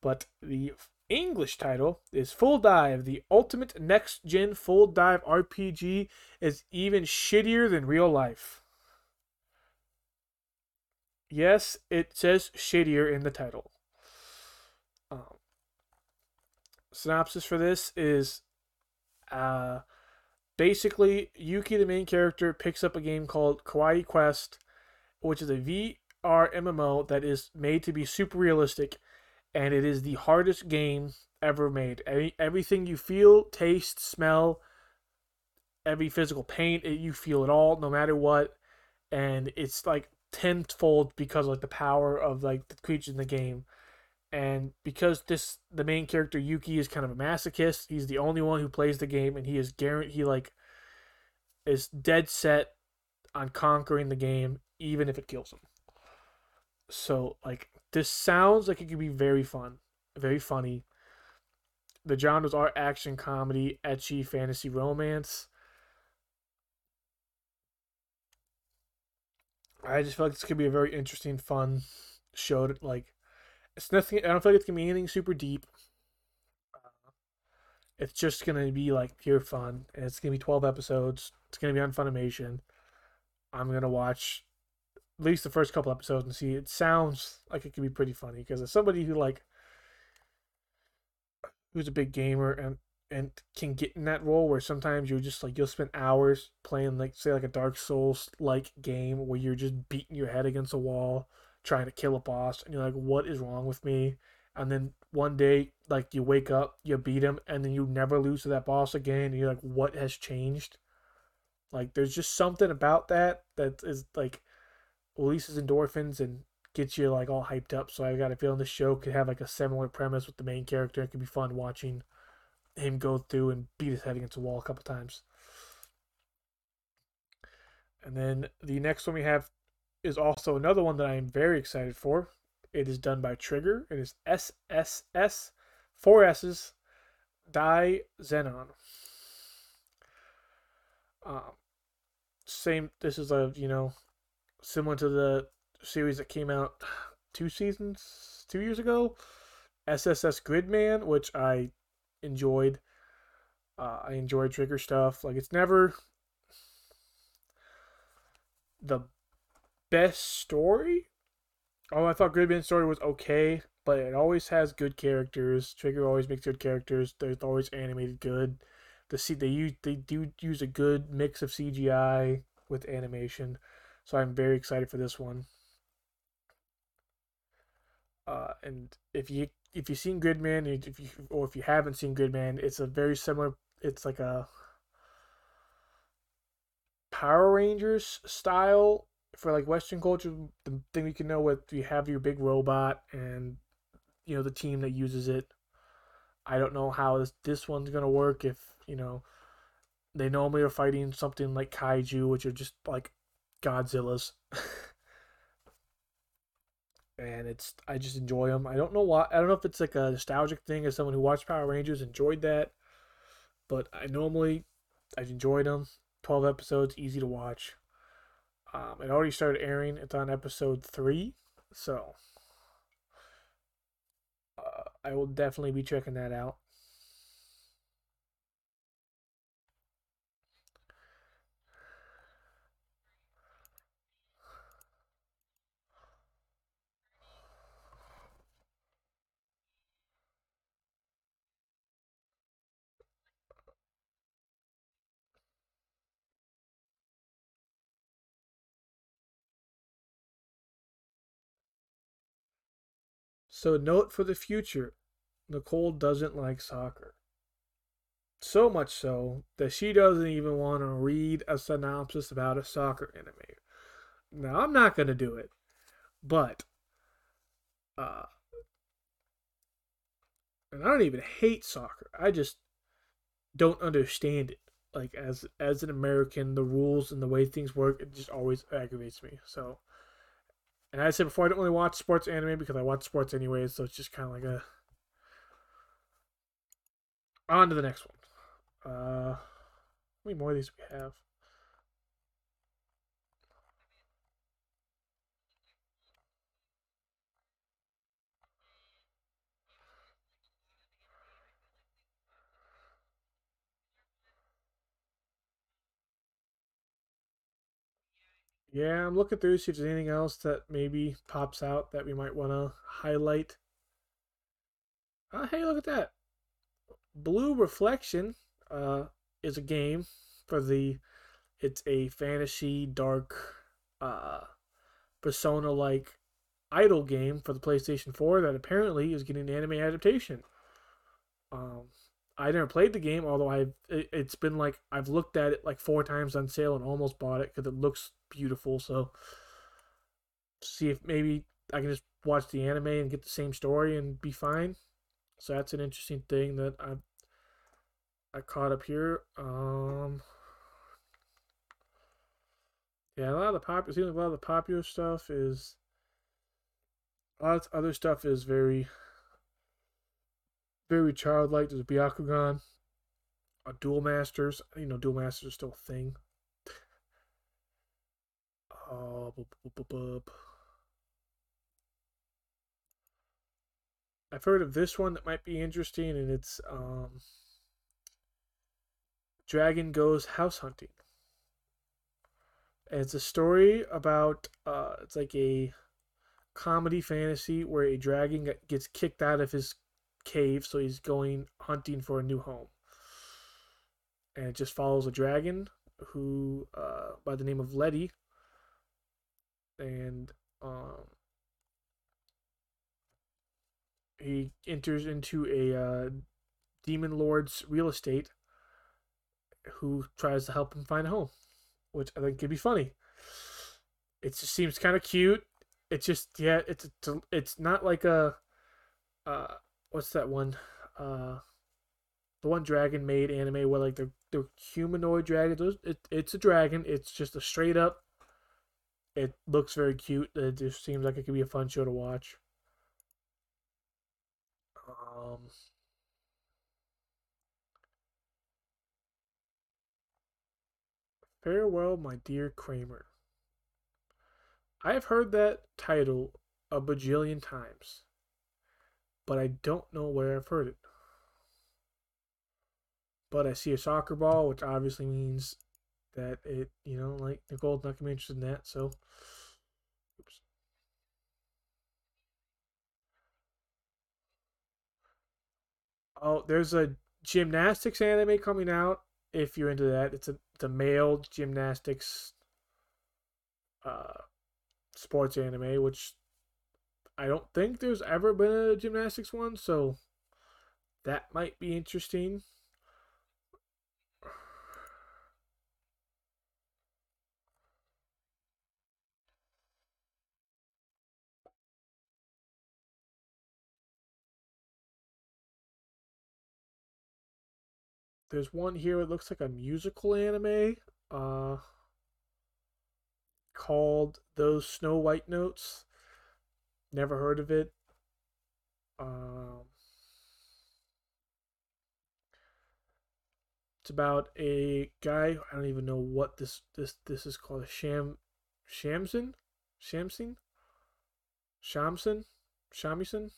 But the English title is Full Dive. The ultimate next gen full dive RPG is even shittier than real life. Yes, it says shittier in the title. Um, synopsis for this is uh, basically Yuki, the main character, picks up a game called Kiwame Quest which is a VR MMO that is made to be super realistic, and it is the hardest game ever made. Any, everything you feel, taste, smell, every physical pain, it, you feel it all, no matter what, and it's like tenfold because of like the power of like the creatures in the game. And because this the main character Yuki is kind of a masochist, he's the only one who plays the game, and he is guaranteed he like is dead set on conquering the game even if it kills him. So like this sounds like it could be very fun, very funny. The genres are action comedy, ecchi, fantasy, romance. I just feel like this could be a very interesting, fun show. To, like, it's nothing. I don't feel like it's gonna be anything super deep. Uh, it's just gonna be like pure fun, and it's gonna be twelve episodes. It's gonna be on Funimation. I'm gonna watch at least the first couple episodes and see. It sounds like it could be pretty funny because as somebody who like who's a big gamer and and can get in that role where sometimes you're just like you'll spend hours playing like say like a Dark Souls like game where you're just beating your head against a wall trying to kill a boss and you're like what is wrong with me and then one day like you wake up you beat him and then you never lose to that boss again and you're like what has changed like there's just something about that that is like releases endorphins and gets you like all hyped up. So I got a feeling this show could have like a similar premise with the main character. It could be fun watching him go through and beat his head against a wall a couple times. And then the next one we have is also another one that I am very excited for. It is done by Trigger. It is SSS, four S's, Die Zenon. Um, same. This is a you know similar to the series that came out two seasons, two years ago, SSS Gridman, which I enjoyed. Uh, I enjoy trigger stuff. Like it's never the best story. Oh, I thought Gridman's story was okay, but it always has good characters. Trigger always makes good characters. They're always animated good. The see they use they do use a good mix of CGI with animation. So I'm very excited for this one. Uh, and if you if you've seen Gridman, if you or if you haven't seen Gridman, it's a very similar. It's like a Power Rangers style for like Western culture. The thing you can know with you have your big robot and you know the team that uses it. I don't know how this this one's gonna work if you know they normally are fighting something like kaiju, which are just like Godzillas. and it's I just enjoy them. I don't know why. I don't know if it's like a nostalgic thing as someone who watched Power Rangers enjoyed that, but I normally I enjoyed them. Twelve episodes, easy to watch. Um, it already started airing. It's on episode three, so uh, I will definitely be checking that out. So, note for the future Nicole doesn't like soccer. So much so that she doesn't even want to read a synopsis about a soccer anime. Now, I'm not going to do it, but, uh, and I don't even hate soccer. I just don't understand it. Like as as an American, the rules and the way things work, it just always aggravates me. So, and as I said before, I don't really watch sports anime because I watch sports anyways, so it's just kind of like a. On to the next one. Uh, how many more of these we have? Yeah, I'm looking through see if there's anything else that maybe pops out that we might want to highlight. Uh, hey, look at that. Blue Reflection uh, is a game for the. It's a fantasy dark uh, persona like idol game for the PlayStation 4 that apparently is getting an anime adaptation. Um, I never played the game, although I've it, has been like I've looked at it like four times on sale and almost bought it because it looks beautiful. So see if maybe I can just watch the anime and get the same story and be fine. So that's an interesting thing that I I caught up here. Um, yeah, a lot of the popular, a lot of the popular stuff is a lot of other stuff is very very childlike. There's a Bakugan, a Duel Masters. You know, Duel Masters is still a thing. Uh, I've heard of this one that might be interesting, and it's um, Dragon Goes House Hunting. And it's a story about uh, it's like a comedy fantasy where a dragon gets kicked out of his cave, so he's going hunting for a new home. And it just follows a dragon who, uh, by the name of Letty, and um, he enters into a uh, demon lord's real estate who tries to help him find a home, which I think could be funny. It just seems kind of cute. It's just yeah, it's it's not like a uh, what's that one? Uh, the one dragon made anime where like they're, they're humanoid dragons. It, it's a dragon. It's just a straight up. It looks very cute. It just seems like it could be a fun show to watch. Um. Farewell, my dear Cramer. I have heard that title a bajillion times but I don't know where I've heard it. But I see a soccer ball, which obviously means that it, you know, like Nicole's not gonna be interested in that. So, oops. Oh, there's a gymnastics anime coming out. If you're into that, it's a the male gymnastics uh, sports anime, which I don't think there's ever been a gymnastics one, so that might be interesting. There's one here. It looks like a musical anime uh, called "Those Snow White Notes." Never heard of it. Um, it's about a guy. I don't even know what this this this is called. A sham, Shamsin, Shamsin, Shamsin, Shamisen.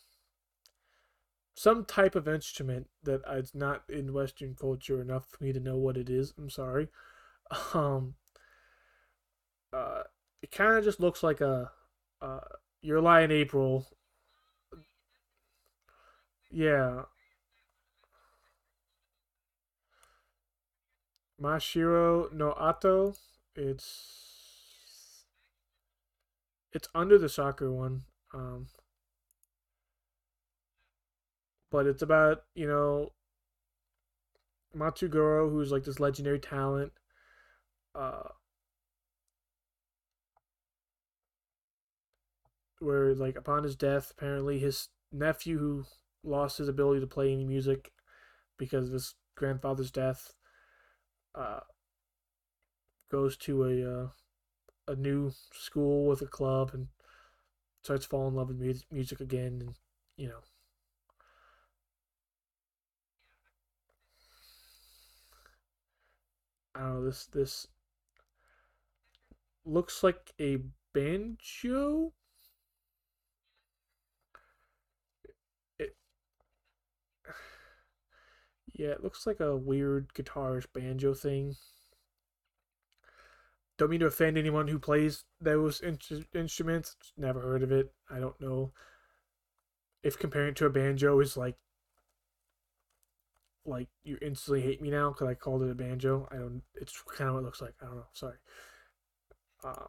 Some type of instrument that is not in Western culture enough for me to know what it is. I'm sorry. Um, uh, it kind of just looks like a uh, your lie in April. Yeah, Mashiro no Ato. It's it's under the soccer one, um, but it's about you know Matsugoro, who's like this legendary talent. Uh, where like upon his death, apparently his nephew who lost his ability to play any music because of his grandfather's death uh, goes to a uh, a new school with a club and starts falling in love with mu- music again and you know. I don't know this this looks like a banjo yeah it looks like a weird guitarish banjo thing don't mean to offend anyone who plays those in- instruments never heard of it i don't know if comparing it to a banjo is like like you instantly hate me now because I called it a banjo. I don't. It's kind of what it looks like. I don't know. Sorry. Um,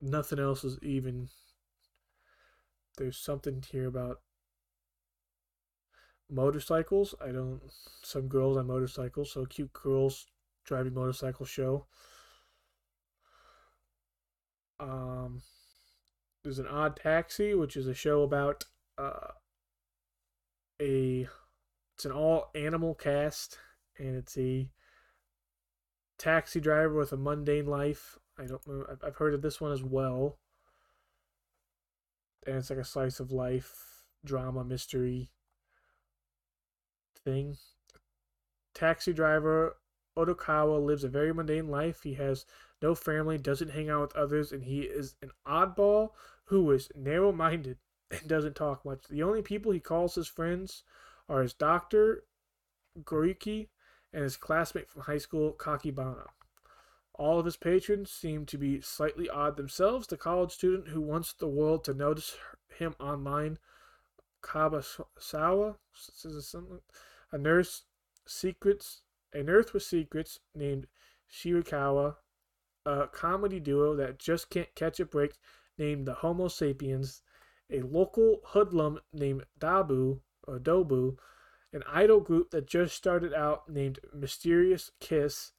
nothing else is even. There's something here about motorcycles. I don't. Some girls on motorcycles. So cute girls driving motorcycle show. Um, there's an odd taxi, which is a show about uh, a it's an all animal cast and it's a taxi driver with a mundane life. I don't know. I've heard of this one as well. And it's like a slice of life drama mystery thing. Taxi driver Odokawa lives a very mundane life. He has no family, doesn't hang out with others, and he is an oddball who is narrow minded and doesn't talk much. The only people he calls his friends are his doctor, Goriki, and his classmate from high school, Kakibana. All of his patrons seem to be slightly odd themselves. The college student who wants the world to notice him online, Kabasawa, a nurse secrets, a nurse with secrets named Shirakawa, a comedy duo that just can't catch a break named the Homo sapiens, a local hoodlum named Dabu or Dobu, an idol group that just started out named Mysterious Kiss,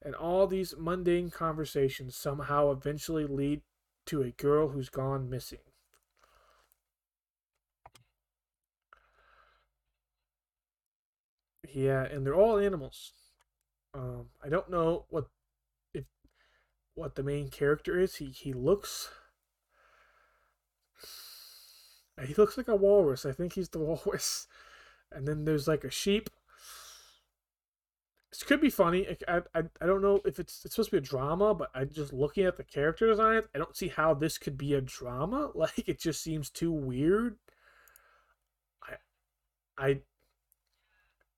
and all these mundane conversations somehow eventually lead to a girl who's gone missing. Yeah, and they're all animals. Um, I don't know what if what the main character is. He he looks he looks like a walrus. I think he's the walrus. And then there's like a sheep. This could be funny. I, I, I don't know if it's it's supposed to be a drama, but I just looking at the character design, I don't see how this could be a drama. Like it just seems too weird. I I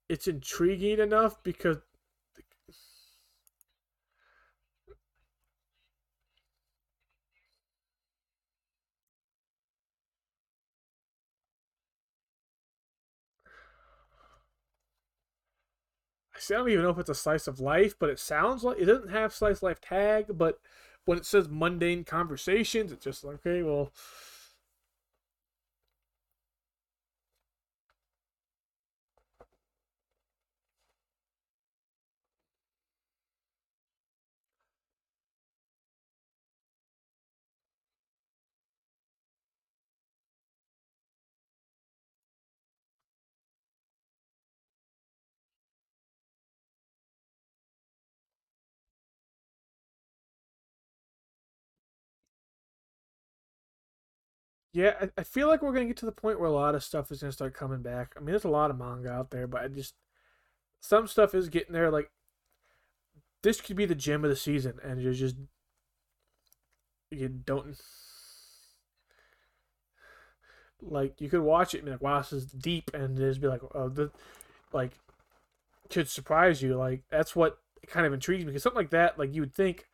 it's intriguing enough because I don't even know if it's a slice of life, but it sounds like it doesn't have slice of life tag, but when it says mundane conversations, it's just like, okay, well, Yeah, I, I feel like we're gonna get to the point where a lot of stuff is gonna start coming back. I mean, there's a lot of manga out there, but I just some stuff is getting there. Like this could be the gem of the season, and you're just you don't like you could watch it and be like, wow, this is deep, and just be like, oh, the like could surprise you. Like that's what kind of intrigues me because something like that, like you would think,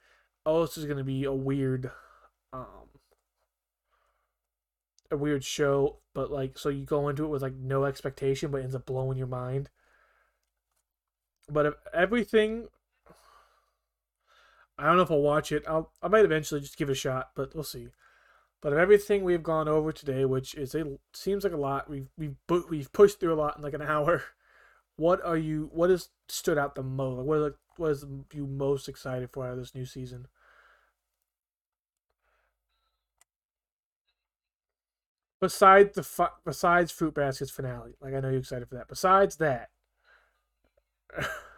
oh, this is gonna be a weird, um, a weird show, but like so you go into it with like no expectation, but ends up blowing your mind. But if everything, I don't know if I'll watch it. I'll I might eventually just give it a shot, but we'll see. But of everything we've gone over today, which is a seems like a lot, we've we've we've pushed through a lot in like an hour. What are you? What has stood out the most? What What is, what is you most excited for out of this new season? Besides the fu- besides Fruit Basket's finale, like I know you're excited for that. Besides that,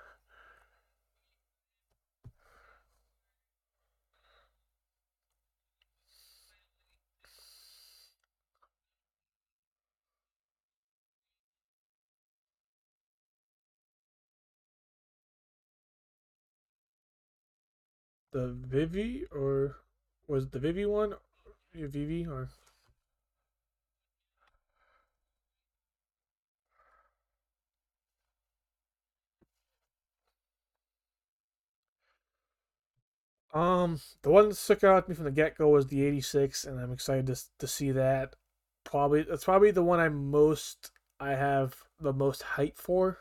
the Vivy or was the Vivy one? Vivy or um the one that stuck out to me from the get go was the '86, and I'm excited to to see that. Probably that's probably the one I'm most I have the most hype for.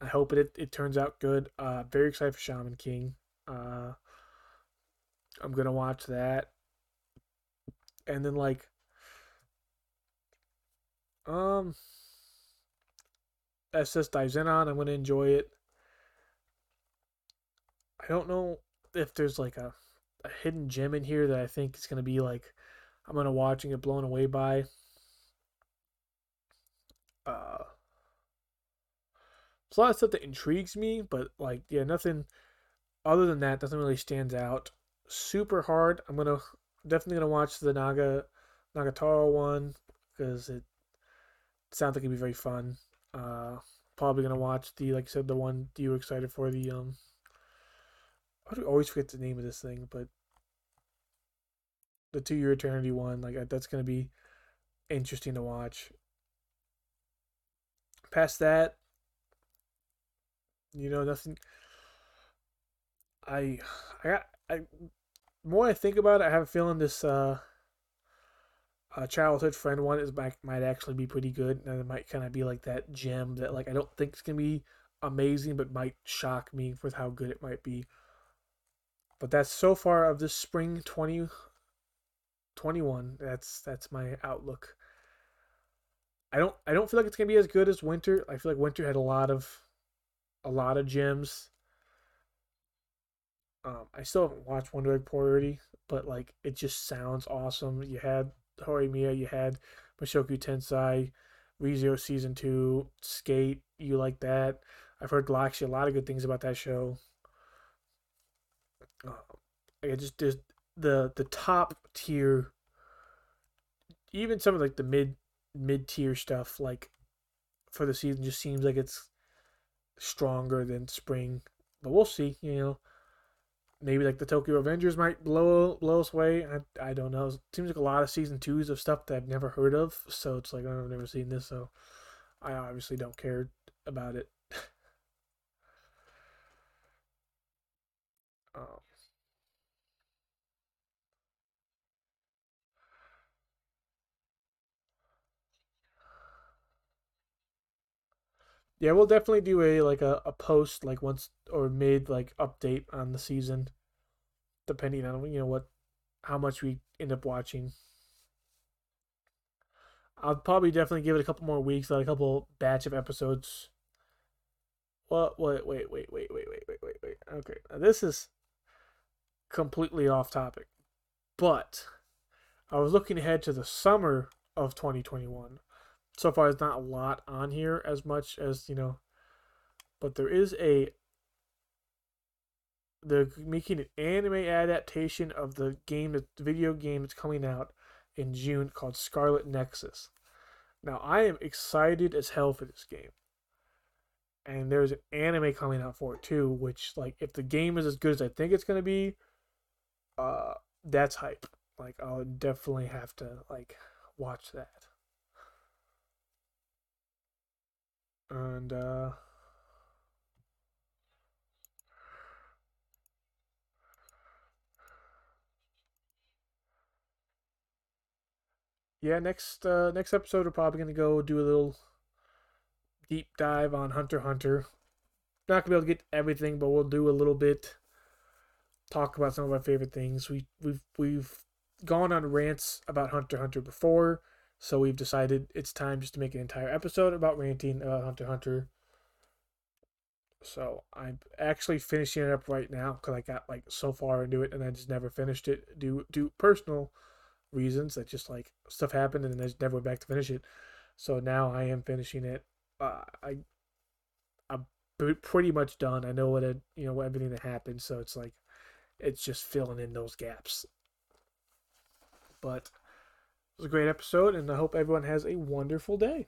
I hope it it turns out good. Uh, very excited for Shaman King. Uh, I'm gonna watch that, and then like um SSSS.Dynazenon. I'm gonna enjoy it. I don't know if there's like a, a hidden gem in here that I think is gonna be like I'm gonna watch and get blown away by. Uh, there's a lot of stuff that intrigues me, but like yeah, nothing other than that doesn't really stand out super hard. I'm gonna definitely gonna watch the Naga Nagatoro one because it sounds like it'd be very fun. Uh, probably gonna watch the like I said the one you were excited for the um. I always forget the name of this thing, but the To Your Eternity one like that's gonna be interesting to watch. Past that, you know nothing. I I got I more I think about it, I have a feeling this uh, uh childhood friend one is might might actually be pretty good, and it might kind of be like that gem that like I don't think it's gonna be amazing, but might shock me with how good it might be. But that's so far of this spring 2021. that's that's my outlook. I don't I don't feel like it's gonna be as good as winter. I feel like winter had a lot of a lot of gems um, I still haven't watched Wonder Egg Priority, but like it just sounds awesome. You had Horimiya, you had Mushoku Tensei, ReZero season two, Skate. You like that? I've heard actually a lot of good things about that show. Uh, I just there's the the top tier, even some of like the mid mid tier stuff like for the season just seems like it's stronger than spring. But we'll see. You know maybe like the Tokyo Revengers might blow blow us away. I, I don't know. It seems like a lot of season twos of stuff that I've never heard of. So it's like I've never seen this, so I obviously don't care about it. um, yeah, we'll definitely do a like a, a post like once or mid like update on the season, depending on you know what how much we end up watching. I'll probably definitely give it a couple more weeks, like a couple batch of episodes. What? Wait, wait, wait, wait, wait, wait, wait, wait, wait. Okay, now this is completely off topic, but I was looking ahead to the summer of 2021. So far, there's not a lot on here as much as you know, but there is a. They're making an anime adaptation of the game, the video game that's coming out in June called Scarlet Nexus. Now I am excited as hell for this game. And there's an anime coming out for it too, which like if the game is as good as I think it's gonna be, uh that's hype. Like I'll definitely have to like watch that. And uh yeah, next uh, next episode we're probably gonna go do a little deep dive on Hunter Hunter. Not gonna be able to get everything, but we'll do a little bit. Talk about some of our favorite things. We we've we've gone on rants about Hunter Hunter before, so we've decided it's time just to make an entire episode about ranting about Hunter Hunter. So I'm actually finishing it up right now because I got like so far into it and I just never finished it due due personal reasons that just like stuff happened and I just never went back to finish it. So now I am finishing it. Uh, I I'm pretty much done. I know what it you know everything that happened, so it's like it's just filling in those gaps. But was a great episode, and I hope everyone has a wonderful day.